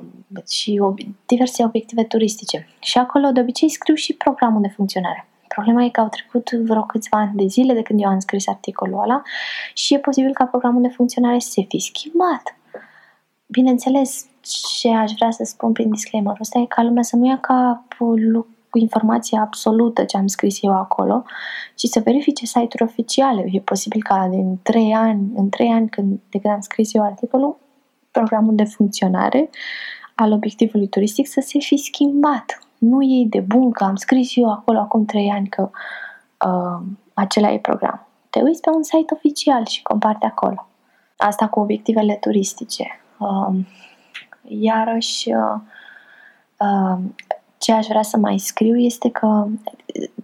și ob- diverse obiective turistice. Și acolo de obicei scriu și programul de funcționare. Problema e că au trecut vreo câțiva ani de zile de când eu am scris articolul ăla și e posibil ca programul de funcționare să se fi schimbat. Bineînțeles, ce aș vrea să spun prin disclaimer ăsta e ca lumea să nu ia ca lu- cu informația absolută ce am scris eu acolo, ci să verifice site-uri oficiale. E posibil ca din 3 ani, în 3 ani când, de când am scris eu articolul, programul de funcționare al obiectivului turistic să se fi schimbat. Nu e de bun că am scris eu acolo acum 3 ani că uh, acela e program. Te uiți pe un site oficial și compari de acolo. Asta cu obiectivele turistice. Uh, iarăși, uh, uh, ce aș vrea să mai scriu este că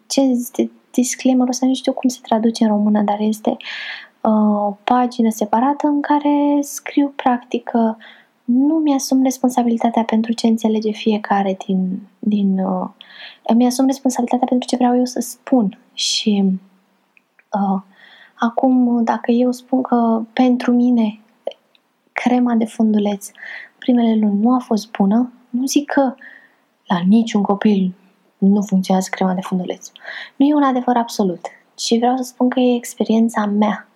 ce este disclaimer-ul ăsta, nu știu cum se traduce în română, dar este uh, o pagină separată în care scriu practic că nu mi-asum responsabilitatea pentru ce înțelege fiecare din... din uh, mi-asum responsabilitatea pentru ce vreau eu să spun. Și uh, acum dacă eu spun că pentru mine crema de funduleț primele luni nu a fost bună, nu zic că la niciun copil nu funcționează crema de funduleț. Nu e un adevăr absolut, ci vreau să spun că e experiența mea.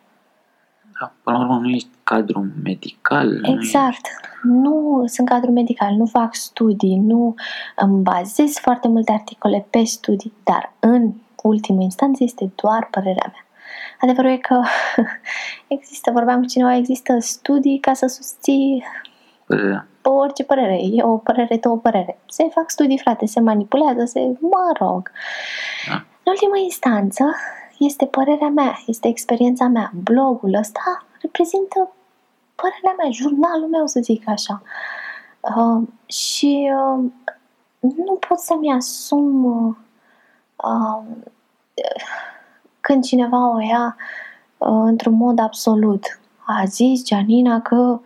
da, până la urmă nu ești cadru medical. nu Exact. Nu sunt cadru medical, nu fac studii, nu îmi bazez foarte multe articole pe studii, dar în ultimă instanță este doar părerea mea. Adevărul e că există, vorbeam cu cineva, există studii ca să susții ești părerea. orice părere. E o părere, două părere. Se fac studii, frate, se manipulează, se... mă rog. Da. În ultimă instanță, este părerea mea, este experiența mea. Blogul ăsta reprezintă părerea mea, jurnalul meu, să zic așa. Uh, și uh, nu pot să-mi asum uh, uh, când cineva o ia uh, într-un mod absolut. A zis Gianina că,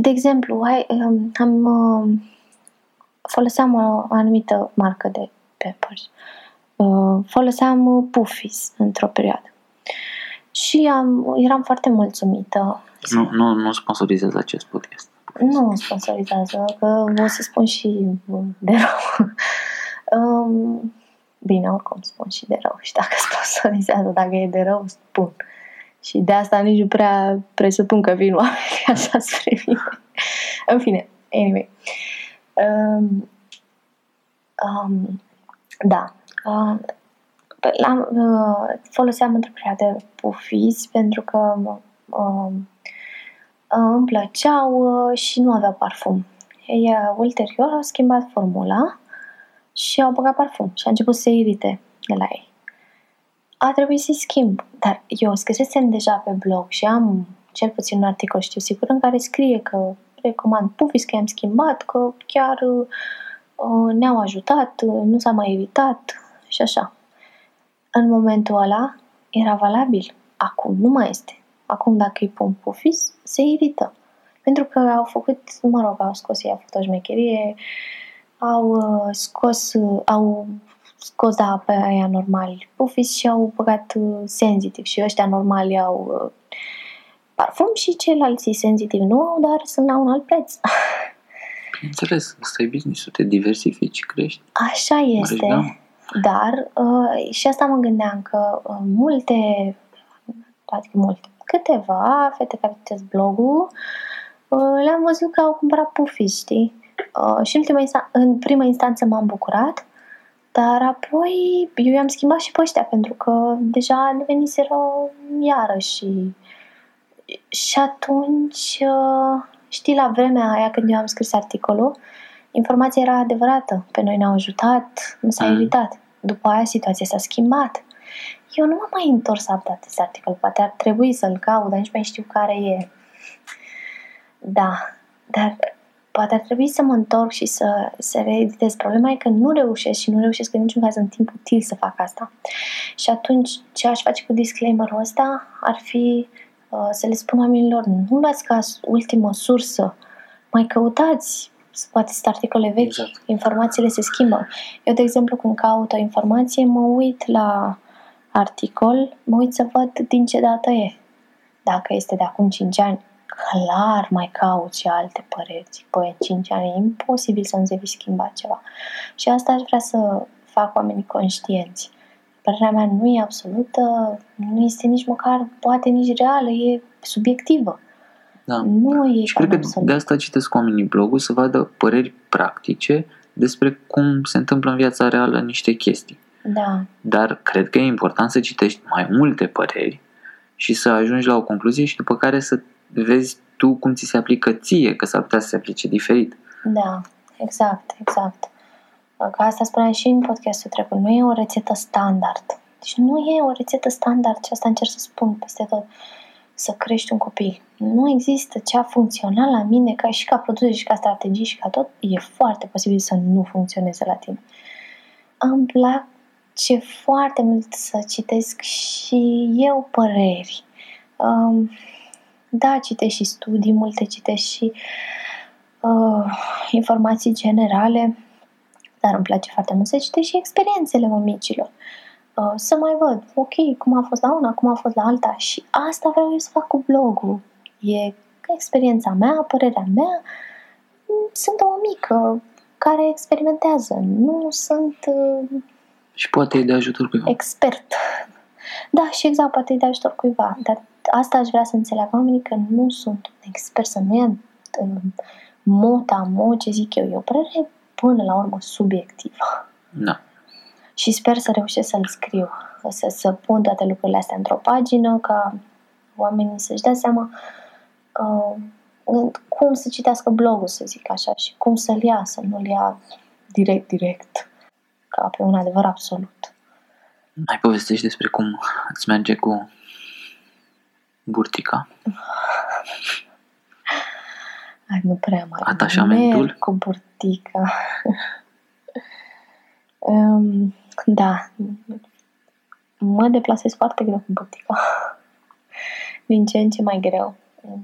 de exemplu, hai, um, am, uh, foloseam o anumită marcă de peppers. Uh, foloseam uh, Puffies într-o perioadă. Și am, eram foarte mulțumită. Nu, nu, nu sponsorizează acest podcast. Nu sponsorizează, că o să spun și de rău. Um, bine, oricum spun și de rău. Și dacă sponsorizează, dacă e de rău, spun. Și de asta nici nu prea presupun că vin oameni așa spre mine. În fine, anyway. Um, um, da. Uh, la, uh, foloseam într-o perioadă pufis pentru că uh, îmi plăceau uh, și nu aveau parfum. Ei, uh, ulterior au schimbat formula și au băgat parfum și a început să se irite de la ei. A trebuit să-i schimb, dar eu scrisesem deja pe blog și am cel puțin un articol, știu sigur, în care scrie că recomand Pufis, că i-am schimbat, că chiar uh, ne-au ajutat, uh, nu s-a mai evitat și așa. În momentul ăla era valabil. Acum nu mai este. Acum dacă îi pun Pufis, se irită. Pentru că au făcut, mă rog, au scos ei, au făcut o șmecherie, au uh, scos, uh, au scos da pe aia normal Pufis și au băgat uh, sensitiv și ăștia normali au uh, parfum și ceilalți senzitivi nu au, dar sunt la un alt preț. Bineînțeles, ăsta e business te diversifici, crești. Așa este, Original. dar uh, și asta mă gândeam că uh, multe, adică multe, câteva fete care citesc blogul, uh, le-am văzut că au cumpărat pufi, știi? Uh, și în, ultima insta- în prima instanță m-am bucurat, dar apoi eu i-am schimbat și pe ăștia pentru că deja deveniseră iarăși și și atunci, uh, știi, la vremea aia când eu am scris articolul, informația era adevărată. Pe noi ne-au ajutat, nu s-a Mm. evitat. După aia situația s-a schimbat. Eu nu m-am mai întors la acest articol. Poate ar trebui să-l caut, dar nici mai știu care e. Da, dar poate ar trebui să mă întorc și să, să reeditez. Problema e că nu reușesc și nu reușesc în niciun caz în timp util să fac asta. Și atunci ce aș face cu disclaimerul ăsta ar fi uh, să le spun oamenilor, nu luați ca ultimă sursă, mai căutați, poate sunt articole vechi, Exact. informațiile se schimbă. Eu, de exemplu, când caut o informație, mă uit la articol, mă uit să văd din ce dată e. Dacă este de acum 5 ani, clar mai caut și alte păreri. Zic, băi, în 5 ani e imposibil să nu se fi schimbat ceva. Și asta aș vrea să fac oamenii conștienți. Părerea mea nu e absolută, nu este nici măcar, poate nici reală, e subiectivă. Da. Nu e Și ca cred că absolut. de asta citesc oamenii blogul, să vadă păreri practice despre cum se întâmplă în viața reală niște chestii. Da, Dar cred că e important să citești mai multe păreri și să ajungi la o concluzie și după care să vezi tu cum ți se aplică ție, că s-ar putea să se aplice diferit. da, exact, exact. Că asta spuneam și în podcastul trecut, nu e o rețetă standard. Deci nu e o rețetă standard și asta încerc să spun peste tot. Să crești un copil. Nu există ce a funcționat la mine ca și ca produse și ca strategii și ca tot. E foarte posibil să nu funcționeze la tine. Îmi place foarte mult să citesc și eu păreri. Um, da, citesc și studii, multe citesc și uh, informații generale, dar îmi place foarte mult să citesc și experiențele mămicilor. Uh, să mai văd, ok, cum a fost la una, cum a fost la alta și asta vreau eu să fac cu blogul. E experiența mea, părerea mea. Sunt o mică care experimentează, nu sunt uh, Și poate e de ajutor cuiva. expert. Da, și exact, poate îi de ajutor cuiva, dar asta aș vrea să înțeleagă oamenii că nu sunt un expert, să nu ia în mota, mo, ce zic eu, e o părere până la urmă subiectivă. Da. Și sper să reușesc să-l scriu, să, să pun toate lucrurile astea într-o pagină, ca oamenii să-și dea seama uh, în- cum să citească blogul, să zic așa, și cum să-l ia, să nu-l ia direct, direct, ca pe un adevăr absolut. Mai povestești despre cum îți merge cu burtica. Ai, nu prea mai Atașamentul? merg cu burtica. um, da, mă deplasez foarte greu cu burtica. Din ce în ce mai greu.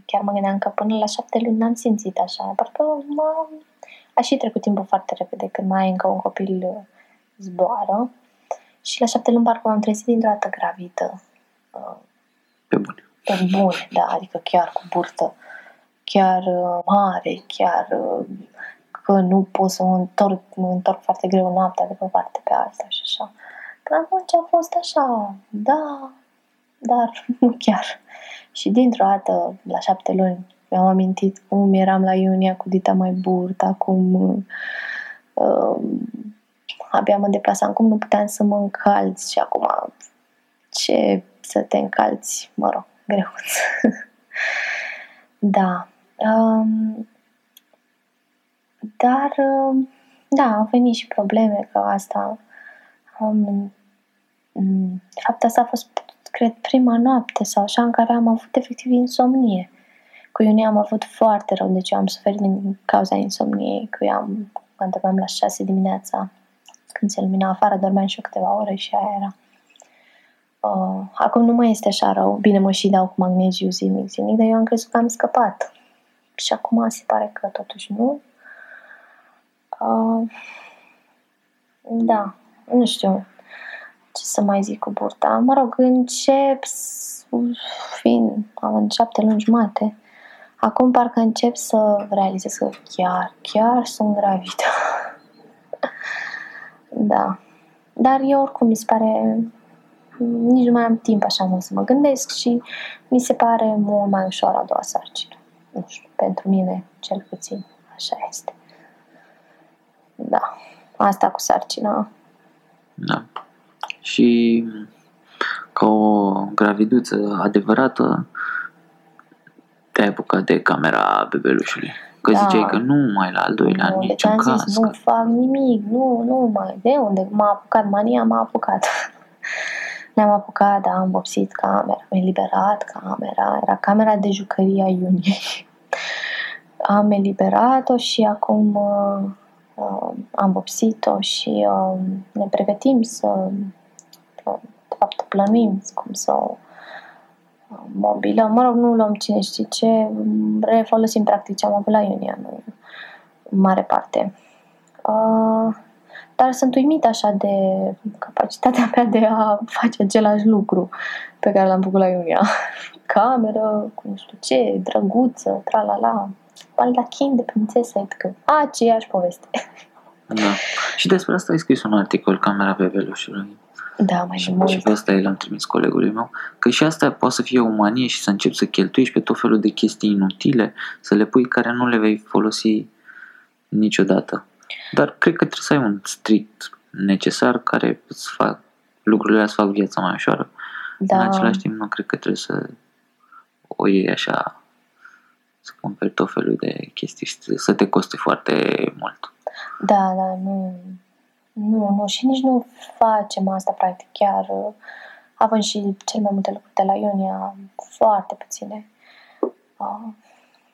Chiar mă gândeam că până la șapte luni n-am simțit așa, parcă mă... a și trecut timpul foarte repede, când mai ai încă un copil uh, zboară. Și la șapte luni parcă m-am trezit dintr-o dată gravidă. Uh, Pe bune. Pe bune, da, adică chiar cu burtă, chiar uh, mare, chiar uh, că nu pot să mă întorc, mă întorc foarte greu noaptea de pe o parte pe alta și așa. Până atunci a fost așa, da, dar nu chiar. Și dintr-o dată, la șapte luni, mi-am amintit cum eram la Iunia cu dita mai burta, cum uh, abia mă deplasam, cum nu puteam să mă încalți și acum ce să te încalți, mă rog, greuț. da. Um, dar, um, da, au venit și probleme ca asta. Um, de fapt, asta a fost, cred, prima noapte sau așa în care am avut efectiv insomnie. Cu Iunia am avut foarte rău, deci eu am suferit din cauza insomniei, că eu am, mă dormeam la 6 dimineața, când se lumina afară, dormeam și eu câteva ore și aia era. Uh, acum nu mai este așa rău, bine mă și dau cu magneziu zilnic, zilnic, dar eu am crezut că am scăpat. Și acum se pare că totuși nu. Uh, da, nu știu ce să mai zic cu burta. Mă rog, încep, fiind, am în șapte luni jumate, acum parcă încep să realizez că chiar, chiar sunt gravidă. da. Dar eu oricum mi se pare nici nu mai am timp așa mult să mă gândesc și mi se pare mult mai ușor a doua sarcină. Nu știu, pentru mine cel puțin așa este. Da, asta cu sarcina. Da. Și ca o graviduță adevărată, te-ai apucat de camera bebelușului. Că da. ziceai că nu mai la al doilea nu, nici în caz. Zis, nu fac nimic, nu, nu mai, de unde m-a apucat mania, m-a apucat. Ne-am apucat, da, am vopsit camera, am eliberat camera, era camera de jucărie a Iuniei. am eliberat-o și acum uh, uh, am vopsit-o și uh, ne pregătim să, uh, de fapt, plănuim cum să o uh, mobilăm. Mă rog, nu luăm cine știe ce, refolosim practic ce am avut la Iunia, nu, în mare parte. Uh, dar sunt uimit așa de capacitatea mea de a face același lucru pe care l-am făcut la Iunia. Cameră, cu nu știu ce, drăguță, tra-la-la, baldachin de prințesă, adică aceeași poveste. Da. Și despre asta ai scris un articol, Camera pe bebelușului. Da, mai și, mult. Și pe asta l-am trimis colegului meu. Că și asta poate să fie o manie și să începi să cheltuiești pe tot felul de chestii inutile, să le pui care nu le vei folosi niciodată. Dar cred că trebuie să ai un strict necesar care îți fac, lucrurile să fac viața mai ușoară. Da. În același timp, nu cred că trebuie să o iei așa, să cumperi tot felul de chestii și să te coste foarte mult. Da, da, nu, nu, nu, și nici nu facem asta, practic, chiar avem și cel mai multe lucruri de la Ionia, foarte puține. Uh,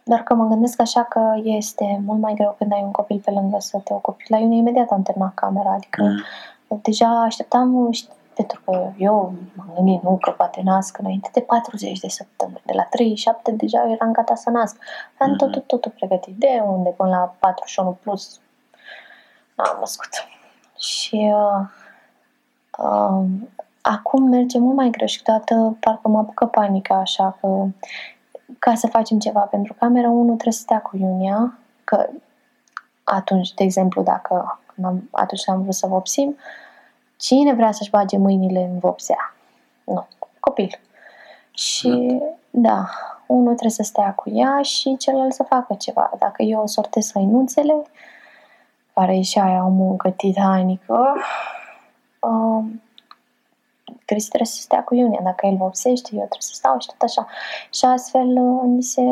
doar că mă gândesc așa că este mult mai greu când ai un copil pe lângă să te ocupi. La Iunie imediat am terminat camera, adică mm. deja așteptam, pentru că eu m-am gândit, nu, că poate nasc înainte de 40 de săptămâni. De la 37 deja eram gata să nasc. Am mm. totul, totul pregătit. De unde până la 41 plus am născut. Și uh, uh, acum merge mult mai greu și toată parcă mă apucă panica așa că ca să facem ceva pentru cameră, unul trebuie să stea cu Iunia, că atunci, de exemplu, dacă am, atunci când am vrut să vopsim, cine vrea să-și bage mâinile în vopsea? Nu, copil. Și da, unul trebuie să stea cu ea și celălalt să facă ceva. Dacă eu sortez hăinuțele, care e și aia o muncă titanică, um, Cristi trebuie să stea cu Iunia. Dacă el vopsește, eu trebuie să stau și tot așa. Și astfel uh, ni se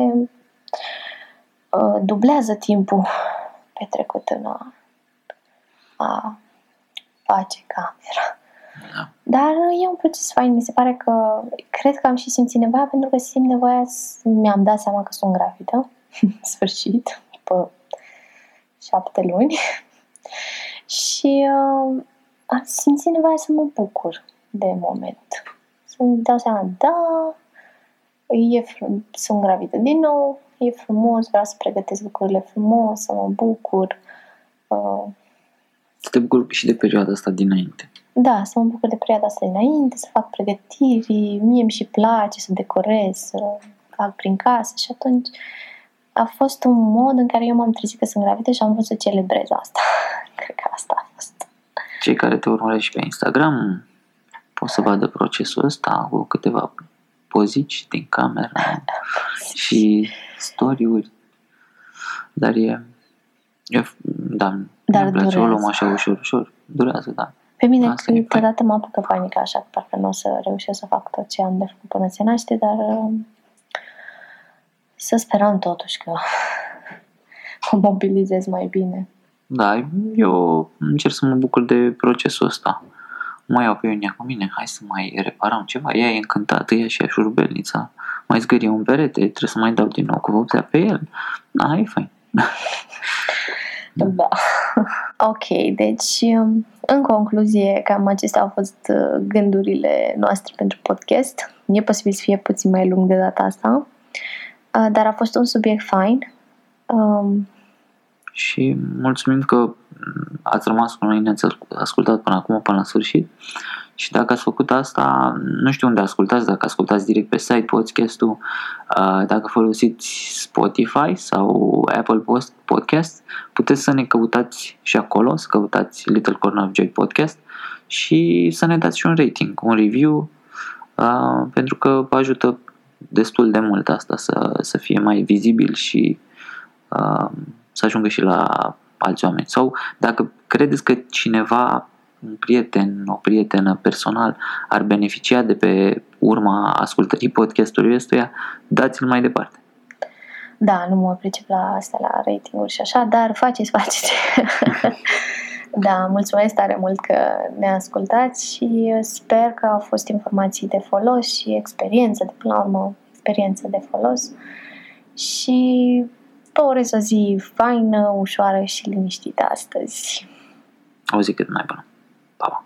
uh, dublează timpul petrecut în a, a face camera. Da. Dar e un proces fain, mi se pare că cred că am și simțit nevoia pentru că simt nevoia, mi-am dat seama că sunt gravidă, sfârșit, după șapte luni și uh, am simțit nevoia să mă bucur de moment. Să-mi dau seama, da, e frum- sunt gravidă din nou, e frumos, vreau să pregătesc lucrurile frumos, să mă bucur. Uh, să te bucuri și de perioada asta dinainte. Da, să mă bucur de perioada asta dinainte, să fac pregătiri, mie mi și place să decorez, să fac prin casă și atunci a fost un mod în care eu m-am trezit că sunt gravidă și am vrut să celebrez asta. Cred că asta a fost. Cei care te urmăresc și pe Instagram pot să vadă procesul ăsta cu câteva pozici din cameră și story-uri. Dar e, e da, Dar îmi place, o luăm durează. așa ușor, ușor. Durează, da. Pe mine Asta e câteodată mă apucă panica așa, că parcă nu o să reușesc să fac tot ce am de făcut până se naște, dar uh, să sperăm totuși că o mobilizez mai bine. Da, eu încerc să mă bucur de procesul ăsta. Mai iau pe Ionia cu mine, hai să mai reparăm ceva. Ea e încântată, ea și ea șurubelnița. Mai zgârie un perete, trebuie să mai dau din nou cu vopsea pe el. Da, e fain. Da. Ok, deci um, în concluzie, cam acestea au fost uh, gândurile noastre pentru podcast. E posibil să fie puțin mai lung de data asta, uh, dar a fost un subiect fain. Um, Și mulțumim că mm, ați rămas cu noi, ne-ați ascultat până acum, până la sfârșit. Și dacă ați făcut asta, nu știu unde ascultați, dacă ascultați direct pe site podcastul, uh, dacă folosiți Spotify sau Apple Post- Podcast, puteți să ne căutați și acolo, să căutați Little Corner of Joy Podcast și să ne dați și un rating, un review, uh, pentru că vă ajută destul de mult asta să, să fie mai vizibil și uh, să ajungă și la alți oameni. Sau dacă credeți că cineva, un prieten, o prietenă personal, ar beneficia de pe urma ascultării podcastului ăstuia, dați-l mai departe. da, nu mă pricep la asta, la ratinguri și așa, dar faceți, faceți. da, mulțumesc tare mult că ne ascultați și sper că au fost informații de folos și experiență, de până la urmă, experiență de folos. Și vă urez o zi faină, ușoară și liniștită astăzi. O zi cât mai bună. Pa, pa!